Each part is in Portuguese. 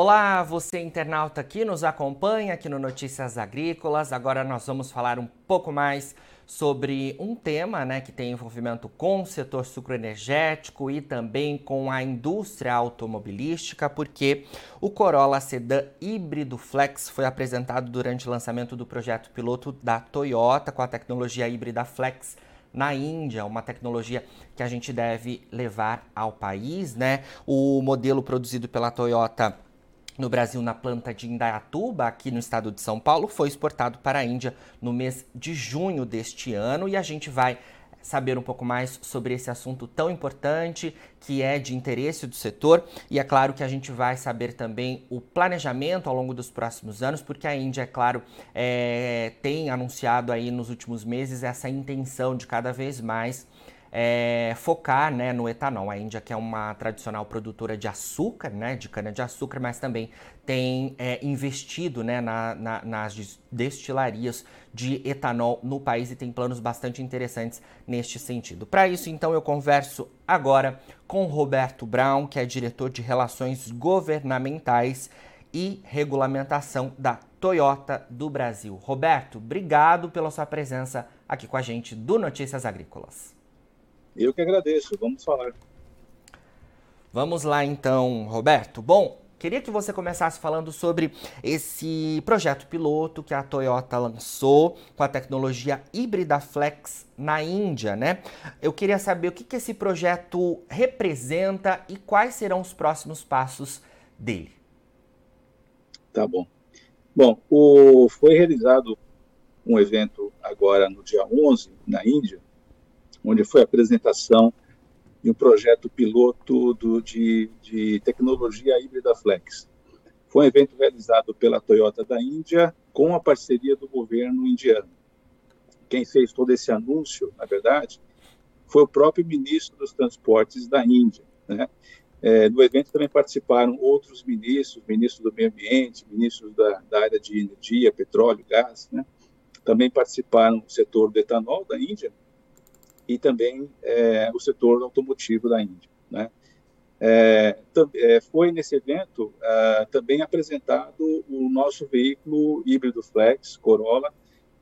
Olá, você internauta que nos acompanha aqui no Notícias Agrícolas. Agora nós vamos falar um pouco mais sobre um tema né, que tem envolvimento com o setor sucroenergético e também com a indústria automobilística, porque o Corolla Sedan híbrido Flex foi apresentado durante o lançamento do projeto piloto da Toyota com a tecnologia híbrida Flex na Índia, uma tecnologia que a gente deve levar ao país, né? O modelo produzido pela Toyota no Brasil na planta de Indaiatuba, aqui no estado de São Paulo, foi exportado para a Índia no mês de junho deste ano. E a gente vai saber um pouco mais sobre esse assunto tão importante que é de interesse do setor. E é claro que a gente vai saber também o planejamento ao longo dos próximos anos, porque a Índia, é claro, é, tem anunciado aí nos últimos meses essa intenção de cada vez mais é, focar né, no etanol. A Índia, que é uma tradicional produtora de açúcar, né, de cana-de-açúcar, mas também tem é, investido né, na, na, nas destilarias de etanol no país e tem planos bastante interessantes neste sentido. Para isso, então, eu converso agora com Roberto Brown, que é diretor de Relações Governamentais e Regulamentação da Toyota do Brasil. Roberto, obrigado pela sua presença aqui com a gente do Notícias Agrícolas. Eu que agradeço, vamos falar. Vamos lá então, Roberto. Bom, queria que você começasse falando sobre esse projeto piloto que a Toyota lançou com a tecnologia híbrida Flex na Índia, né? Eu queria saber o que, que esse projeto representa e quais serão os próximos passos dele. Tá bom. Bom, o, foi realizado um evento agora no dia 11 na Índia, onde foi a apresentação de um projeto piloto do, de, de tecnologia híbrida Flex. Foi um evento realizado pela Toyota da Índia com a parceria do governo indiano. Quem fez todo esse anúncio, na verdade, foi o próprio ministro dos Transportes da Índia. Né? É, no evento também participaram outros ministros, ministros do meio ambiente, ministros da, da área de energia, petróleo, gás. Né? Também participaram o setor do etanol da Índia, e também é, o setor automotivo da Índia. Né? É, é foi nesse evento é, também apresentado o nosso veículo híbrido flex Corolla,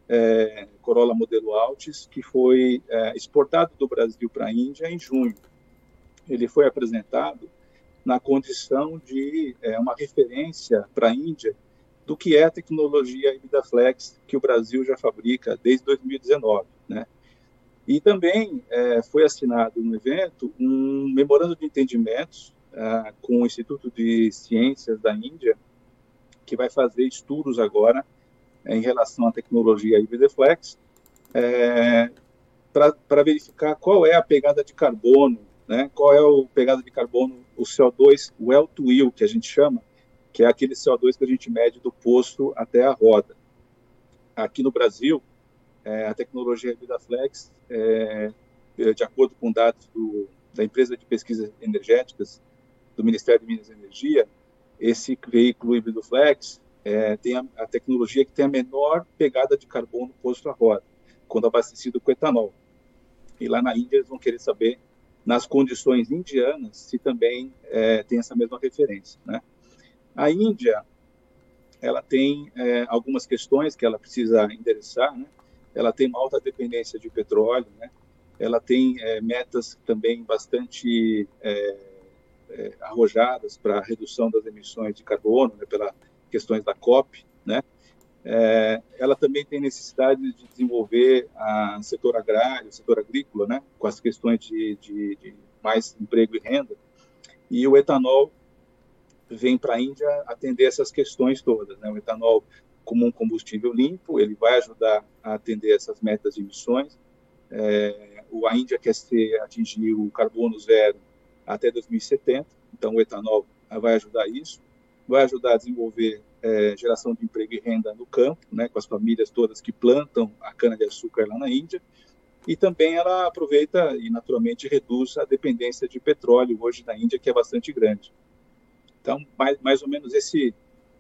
é, Corolla modelo Altis, que foi é, exportado do Brasil para a Índia em junho. Ele foi apresentado na condição de uma referência para a Índia do que é a tecnologia híbrida flex que o Brasil já fabrica desde 2019, né? E também é, foi assinado no evento um memorando de entendimentos é, com o Instituto de Ciências da Índia, que vai fazer estudos agora é, em relação à tecnologia Ibideflex, é, para verificar qual é a pegada de carbono, né, qual é a pegada de carbono, o CO2, o to wheel, que a gente chama, que é aquele CO2 que a gente mede do posto até a roda. Aqui no Brasil, é, a tecnologia VidaFlex, é, é, de acordo com dados do, da empresa de pesquisas energéticas do Ministério de Minas e Energia, esse veículo híbrido flex é, tem a, a, tecnologia que tem a menor pegada de carbono posto à roda, quando abastecido com etanol. E lá na Índia eles vão querer saber, nas condições indianas, se também é, tem essa mesma referência. Né? A Índia, ela tem é, algumas questões que ela precisa endereçar, né? Ela tem uma alta dependência de petróleo, né? ela tem é, metas também bastante é, é, arrojadas para redução das emissões de carbono, né, pelas questões da COP, né? É, ela também tem necessidade de desenvolver o setor agrário, o setor agrícola, né, com as questões de, de, de mais emprego e renda. E o etanol vem para a Índia atender essas questões todas. Né? O etanol como um combustível limpo, ele vai ajudar a atender essas metas de emissões. É, a Índia quer ser, atingir o carbono zero até 2070, então o etanol vai ajudar isso, vai ajudar a desenvolver é, geração de emprego e renda no campo, né, com as famílias todas que plantam a cana-de-açúcar lá na Índia, e também ela aproveita e naturalmente reduz a dependência de petróleo hoje na Índia, que é bastante grande. Então, mais, mais ou menos esse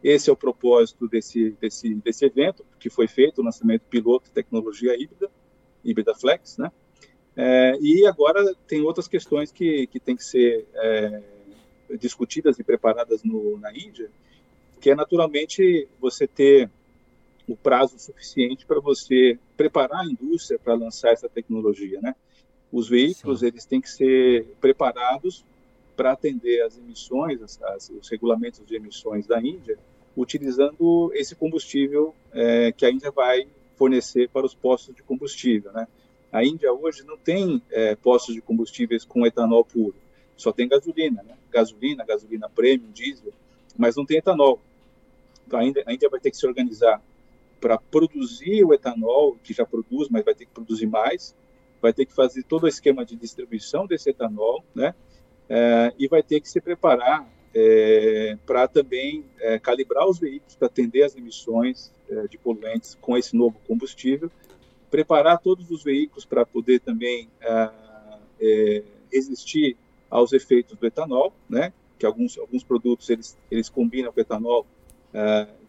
esse é o propósito desse, desse, desse evento, que foi feito, o lançamento piloto de tecnologia híbrida, híbrida flex, né? É, e agora tem outras questões que, que tem que ser é, discutidas e preparadas no, na Índia, que é naturalmente você ter o prazo suficiente para você preparar a indústria para lançar essa tecnologia, né? Os veículos Sim. eles têm que ser preparados para atender as emissões, as, as, os regulamentos de emissões da Índia, utilizando esse combustível é, que a Índia vai fornecer para os postos de combustível, né? A Índia hoje não tem é, postos de combustíveis com etanol puro, só tem gasolina, né? Gasolina, gasolina premium, diesel, mas não tem etanol. Então a Índia, a Índia vai ter que se organizar para produzir o etanol, que já produz, mas vai ter que produzir mais, vai ter que fazer todo o esquema de distribuição desse etanol, né? É, e vai ter que se preparar é, para também é, calibrar os veículos para atender as emissões é, de poluentes com esse novo combustível, preparar todos os veículos para poder também é, é, resistir aos efeitos do etanol, né? Que alguns alguns produtos eles eles combinam com etanol,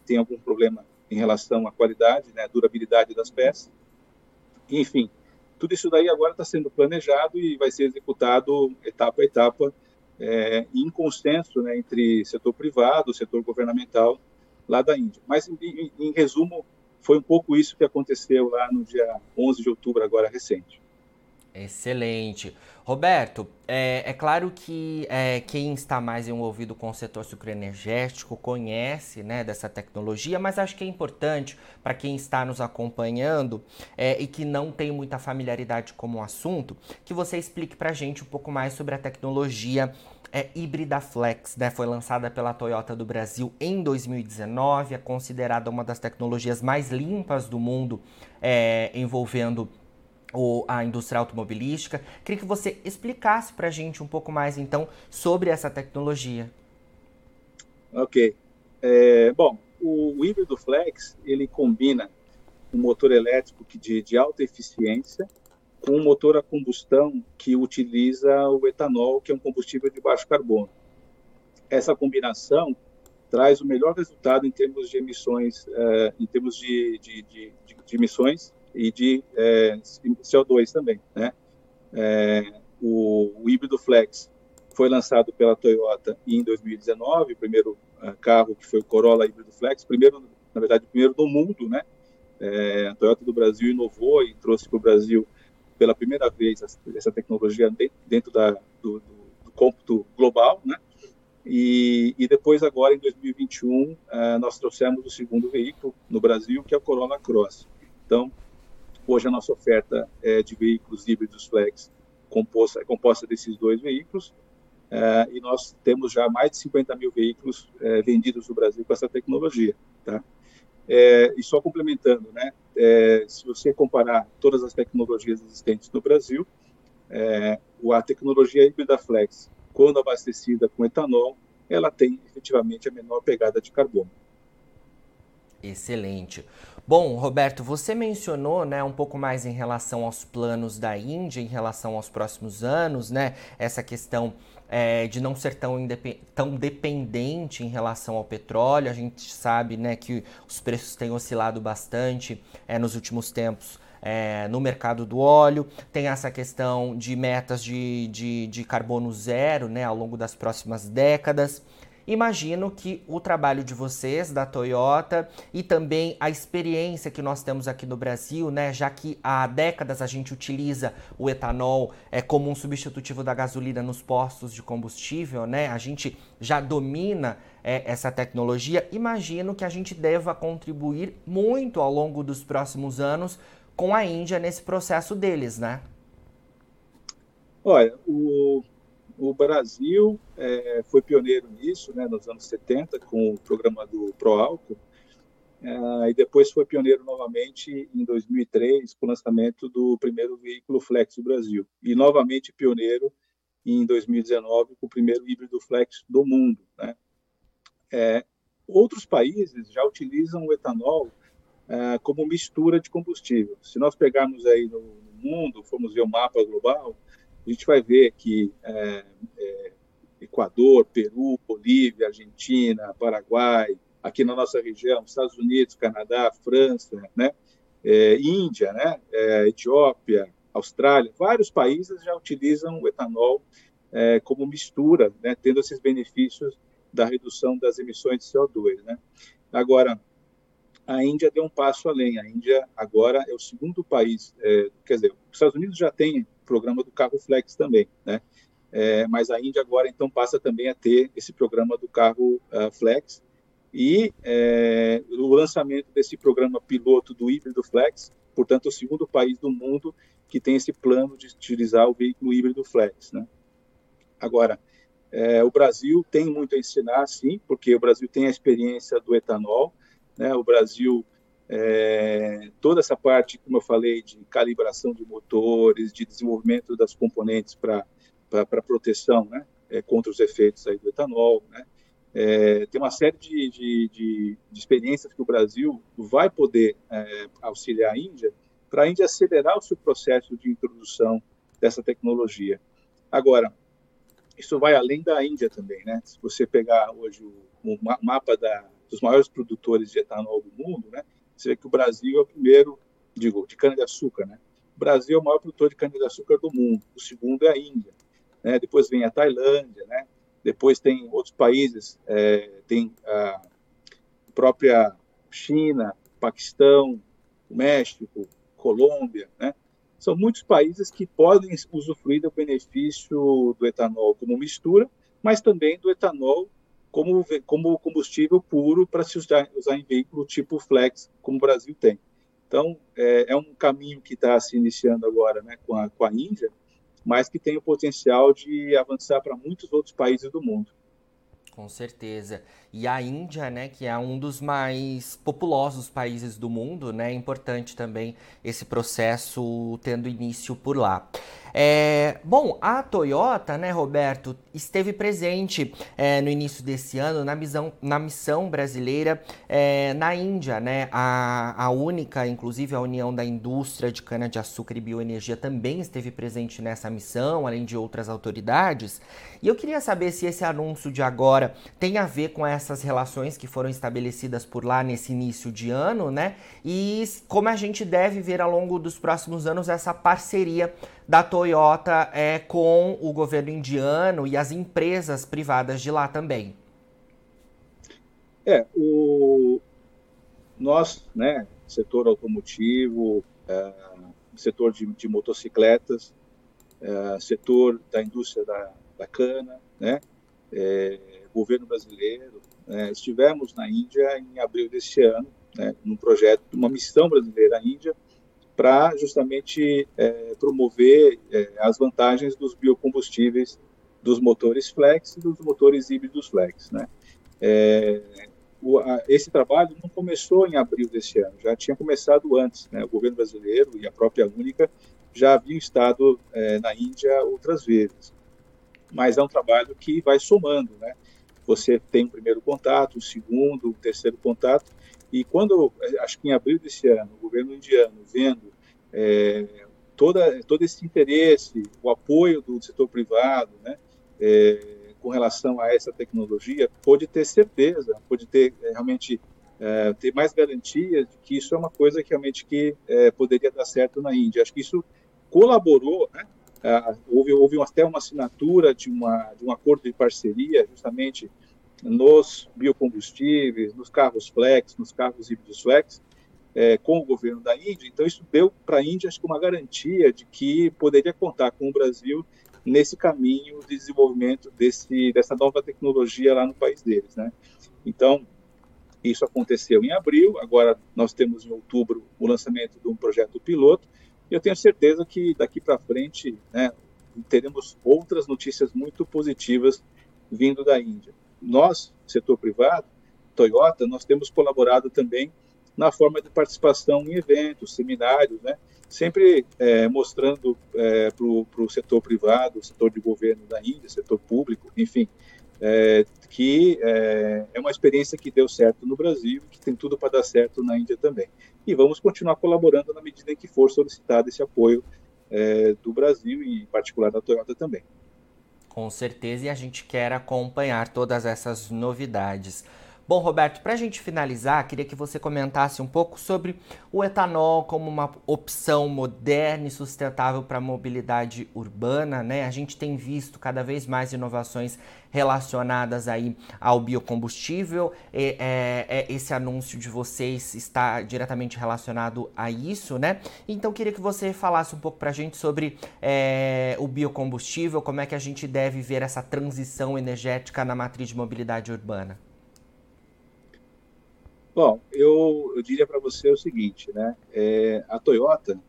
tem algum problema em relação à qualidade, né, durabilidade das peças. Enfim, tudo isso daí agora está sendo planejado e vai ser executado etapa a etapa, é, em consenso né, entre setor privado, setor governamental lá da Índia. Mas, em, em resumo, foi um pouco isso que aconteceu lá no dia 11 de outubro, agora recente. Excelente. Roberto, é, é claro que é, quem está mais envolvido com o setor sucroenergético conhece né, dessa tecnologia, mas acho que é importante para quem está nos acompanhando é, e que não tem muita familiaridade com o assunto, que você explique para a gente um pouco mais sobre a tecnologia é híbrida Flex, né? Foi lançada pela Toyota do Brasil em 2019, é considerada uma das tecnologias mais limpas do mundo, é, envolvendo o, a indústria automobilística. Queria que você explicasse para a gente um pouco mais, então, sobre essa tecnologia. Ok. É, bom, o, o, híbrido flex, ele combina um motor elétrico de, de alta eficiência com um motor a combustão que utiliza o etanol, que é um combustível de baixo carbono. Essa combinação traz o melhor resultado em termos de emissões, uh, em termos de, de, de, de emissões e de é, CO2 também, né? É, o, o, híbrido flex foi lançado pela Toyota em 2019, o primeiro uh, carro que foi o Corolla híbrido flex, primeiro, na verdade, o primeiro do mundo, né? É, a Toyota do Brasil inovou e trouxe para o Brasil pela primeira vez essa tecnologia dentro da, do, do, do cômputo global, né? E, e, depois, agora, em 2021, uh, é, nós trouxemos o segundo veículo no Brasil, que é o Corolla Cross. Então, Hoje a nossa oferta é de veículos híbridos flex composta, composta desses dois veículos é, e nós temos já mais de 50 mil veículos é, vendidos no Brasil com essa tecnologia. Tá? É, e só complementando, né, é, se você comparar todas as tecnologias existentes no Brasil, é, a tecnologia híbrida flex, quando abastecida com etanol, ela tem efetivamente a menor pegada de carbono. Excelente. Bom, Roberto, você mencionou, né, um pouco mais em relação aos planos da Índia, em relação aos próximos anos, né, essa questão é, de não ser tão, tão dependente em relação ao petróleo. A gente sabe, né, que os preços têm oscilado bastante é, nos últimos tempos. É, no mercado do óleo, tem essa questão de metas de, de, de carbono zero né, ao longo das próximas décadas. Imagino que o trabalho de vocês, da Toyota, e também a experiência que nós temos aqui no Brasil, né, já que há décadas a gente utiliza o etanol é, como um substitutivo da gasolina nos postos de combustível, né, a gente já domina é, essa tecnologia, imagino que a gente deva contribuir muito ao longo dos próximos anos com a Índia nesse processo deles, né? Olha, o, o Brasil é, foi pioneiro nisso, né, nos anos 70, com o programa do ProAlco, é, e depois foi pioneiro novamente em 2003, com o lançamento do primeiro veículo Flex do Brasil, e novamente pioneiro em 2019 com o primeiro híbrido Flex do mundo. Né? É, outros países já utilizam o etanol é, como mistura de combustível. Se nós pegarmos aí no, no mundo, formos ver o mapa global, a gente vai ver que é, é, Equador, Peru, Bolívia, Argentina, Paraguai, aqui na nossa região, Estados Unidos, Canadá, França, né? É, Índia, né? É, Etiópia, Austrália, vários países já utilizam o etanol é, como mistura, né, tendo esses benefícios da redução das emissões de CO2. Né? Agora, a Índia deu um passo além. A Índia agora é o segundo país, é, quer dizer, os Estados Unidos já tem programa do carro flex também, né? É, mas a Índia agora então passa também a ter esse programa do carro uh, flex e é, o lançamento desse programa piloto do híbrido flex, portanto, o segundo país do mundo que tem esse plano de utilizar o veículo híbrido flex, né? Agora, é, o Brasil tem muito a ensinar, sim, porque o Brasil tem a experiência do etanol, né? O Brasil é, toda essa parte, como eu falei, de calibração de motores, de desenvolvimento das componentes para proteção né, é, contra os efeitos aí do etanol. Né, é, tem uma série de, de, de, de, experiências que o Brasil vai poder é, auxiliar a Índia para a Índia acelerar o seu processo de introdução dessa tecnologia. Agora, isso vai além da Índia também. Né? Se você pegar hoje o, o mapa da, dos maiores produtores de etanol do mundo, né, você vê que o Brasil é o primeiro, digo, de cana-de-açúcar, né? O Brasil é o maior produtor de cana-de-açúcar do mundo. O segundo é a Índia. Né? Depois vem a Tailândia, né? Depois tem outros países, é, tem a própria China, Paquistão, México, Colômbia, né? São muitos países que podem usufruir do benefício do etanol como mistura, mas também do etanol como, como combustível puro para se usar, usar em veículo tipo flex, como o Brasil tem. Então, é, é um caminho que está se iniciando agora né, com, a, com a Índia, mas que tem o potencial de avançar para muitos outros países do mundo. Com certeza. E a Índia, né, que é um dos mais populosos países do mundo, né, é importante também esse processo tendo início por lá. É, bom, a Toyota, né, Roberto, esteve presente é, no início desse ano na missão, na missão brasileira é, na Índia, né? A, a única, inclusive a União da Indústria de Cana-de-Açúcar e Bioenergia também esteve presente nessa missão, além de outras autoridades. E eu queria saber se esse anúncio de agora tem a ver com essas relações que foram estabelecidas por lá nesse início de ano, né? E como a gente deve ver ao longo dos próximos anos essa parceria da Toyota é, com o governo indiano e as empresas privadas de lá também. É, o nós, né, setor automotivo, é, setor de, de motocicletas, é, setor da indústria da, da cana, né, é, governo brasileiro, né, estivemos na Índia em abril deste ano, né, num projeto, uma missão brasileira à Índia, para justamente é, promover é, as vantagens dos biocombustíveis dos motores flex e dos motores híbridos flex. Né? É, o, a, esse trabalho não começou em abril deste ano, já tinha começado antes. Né? O governo brasileiro e a própria Única já haviam estado é, na Índia outras vezes. Mas é um trabalho que vai somando. Né? Você tem o primeiro contato, o segundo, o terceiro contato, e quando, é, acho que em abril desse ano, o governo indiano, vendo é, toda, todo esse interesse, o apoio do setor privado, né, é, com relação a essa tecnologia, pode ter certeza, pode ter realmente é, ter mais garantias de que isso é uma coisa que realmente que poderia dar certo na Índia. Acho que isso colaborou, né? houve, houve até uma assinatura de, uma, de um acordo de parceria, justamente nos biocombustíveis, nos carros flex, nos carros híbridos flex, é, com o governo da Índia. Então, isso deu para a Índia acho que uma garantia de que poderia contar com o Brasil nesse caminho de desenvolvimento desse, dessa nova tecnologia lá no país deles. Né? Então, isso aconteceu em abril, agora nós temos em outubro o lançamento de um projeto piloto, e eu tenho certeza que daqui para frente né, teremos outras notícias muito positivas vindo da Índia nós, setor privado, Toyota, nós temos colaborado também na forma de participação em eventos, seminários, né? sempre é, mostrando é, para o setor privado, setor de governo da Índia, setor público, enfim, é, que é, é uma experiência que deu certo no Brasil que tem tudo para dar certo na Índia também. E vamos continuar colaborando na medida em que for solicitado esse apoio é, do Brasil e, em particular, da Toyota também. Com certeza, e a gente quer acompanhar todas essas novidades. Bom, Roberto, para a gente finalizar, queria que você comentasse um pouco sobre o etanol como uma opção moderna e sustentável para a mobilidade urbana, né? A gente tem visto cada vez mais inovações relacionadas aí ao biocombustível. E, é, é, esse anúncio de vocês está diretamente relacionado a isso, né? Então, queria que você falasse um pouco para a gente sobre é, o biocombustível, como é que a gente deve ver essa transição energética na matriz de mobilidade urbana. Bom, eu, eu diria para você o seguinte, né? É, a Toyota,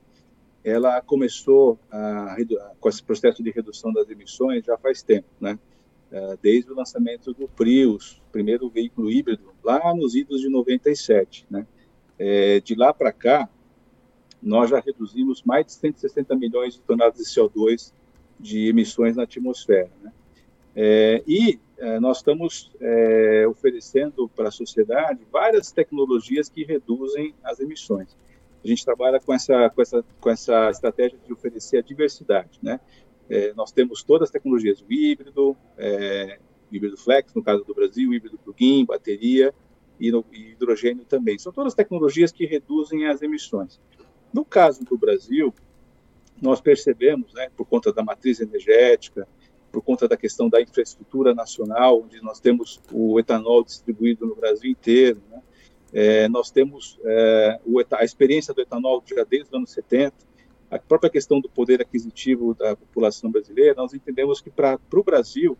ela começou a, com esse processo de redução das emissões já faz tempo, né? É, desde o lançamento do Prius, primeiro veículo híbrido, lá nos idos de 97, né? É, de lá para cá, nós já reduzimos mais de 160 milhões de toneladas de CO2 de emissões na atmosfera, né? É, e nós estamos é, oferecendo para a sociedade várias tecnologias que reduzem as emissões. A gente trabalha com essa, com essa, com essa estratégia de oferecer a diversidade. Né? É, nós temos todas as tecnologias, o híbrido, é, híbrido flex, no caso do Brasil, híbrido plug-in, bateria e, no, e hidrogênio também. São todas tecnologias que reduzem as emissões. No caso do Brasil, nós percebemos, né, por conta da matriz energética, por conta da questão da infraestrutura nacional, onde nós temos o etanol distribuído no Brasil inteiro. Né? É, nós temos é, a experiência do etanol já desde os anos 70, a própria questão do poder aquisitivo da população brasileira, nós entendemos que para o Brasil,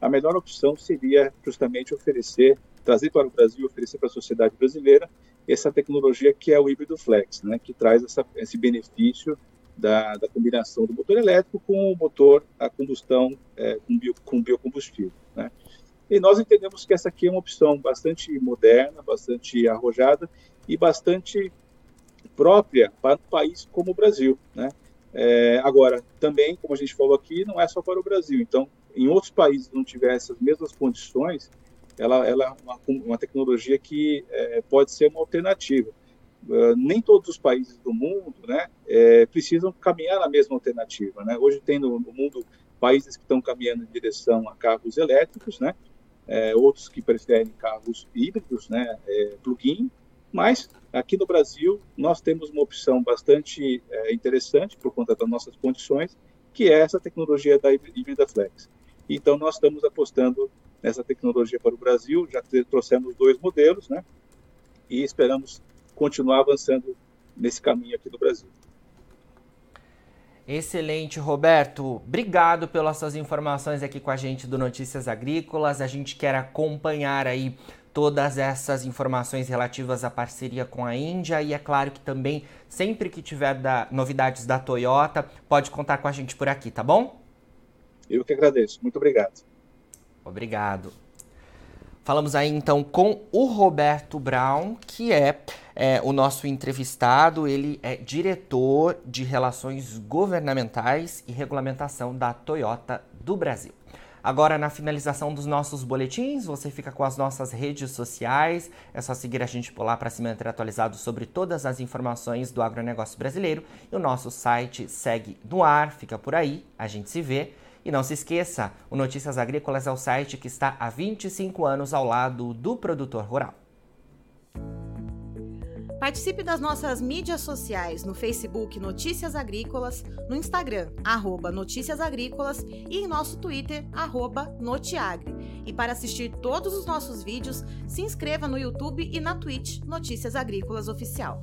a melhor opção seria justamente oferecer, trazer para o Brasil, oferecer para a sociedade brasileira essa tecnologia que é o híbrido flex, né, que traz essa, esse benefício da, da, combinação do motor elétrico com o motor a combustão é, com, bio, com biocombustível. Né? E nós entendemos que essa aqui é uma opção bastante moderna, bastante arrojada e bastante própria para um país como o Brasil. Né? É, agora, também, como a gente falou aqui, não é só para o Brasil. Então, em outros países não tiver essas mesmas condições, ela, ela é uma, uma tecnologia que é, pode ser uma alternativa. Uh, nem todos os países do mundo né, é, precisam caminhar na mesma alternativa. Né? Hoje tem no, no, mundo países que estão caminhando em direção a carros elétricos, né? É, outros que preferem carros híbridos, né, é, plug-in, mas aqui no Brasil nós temos uma opção bastante interessante por conta das nossas condições, que é essa tecnologia da híbrida flex. Então nós estamos apostando nessa tecnologia para o Brasil, já trouxemos dois modelos, né, e esperamos continuar avançando nesse caminho aqui no Brasil. Excelente, Roberto. Obrigado pelas suas informações aqui com a gente do Notícias Agrícolas. A gente quer acompanhar aí todas essas informações relativas à parceria com a Índia e é claro que também sempre que tiver da, novidades da Toyota, pode contar com a gente por aqui, tá bom? Eu que agradeço. Muito obrigado. Obrigado. Falamos aí então com o Roberto Brown, que é, é, o nosso entrevistado. Ele é diretor de Relações Governamentais e Regulamentação da Toyota do Brasil. Agora, na finalização dos nossos boletins, você fica com as nossas redes sociais. É só seguir a gente por lá para se manter atualizado sobre todas as informações do agronegócio brasileiro. E o nosso site segue no ar, fica por aí, a gente se vê. E não se esqueça, o Notícias Agrícolas é o site que está há 25 anos ao lado do produtor rural. Participe das nossas mídias sociais no Facebook Notícias Agrícolas, no Instagram, arroba Notícias Agrícolas e em nosso Twitter, arroba Notiagre. E para assistir todos os nossos vídeos, se inscreva no YouTube e na Twitch Notícias Agrícolas Oficial.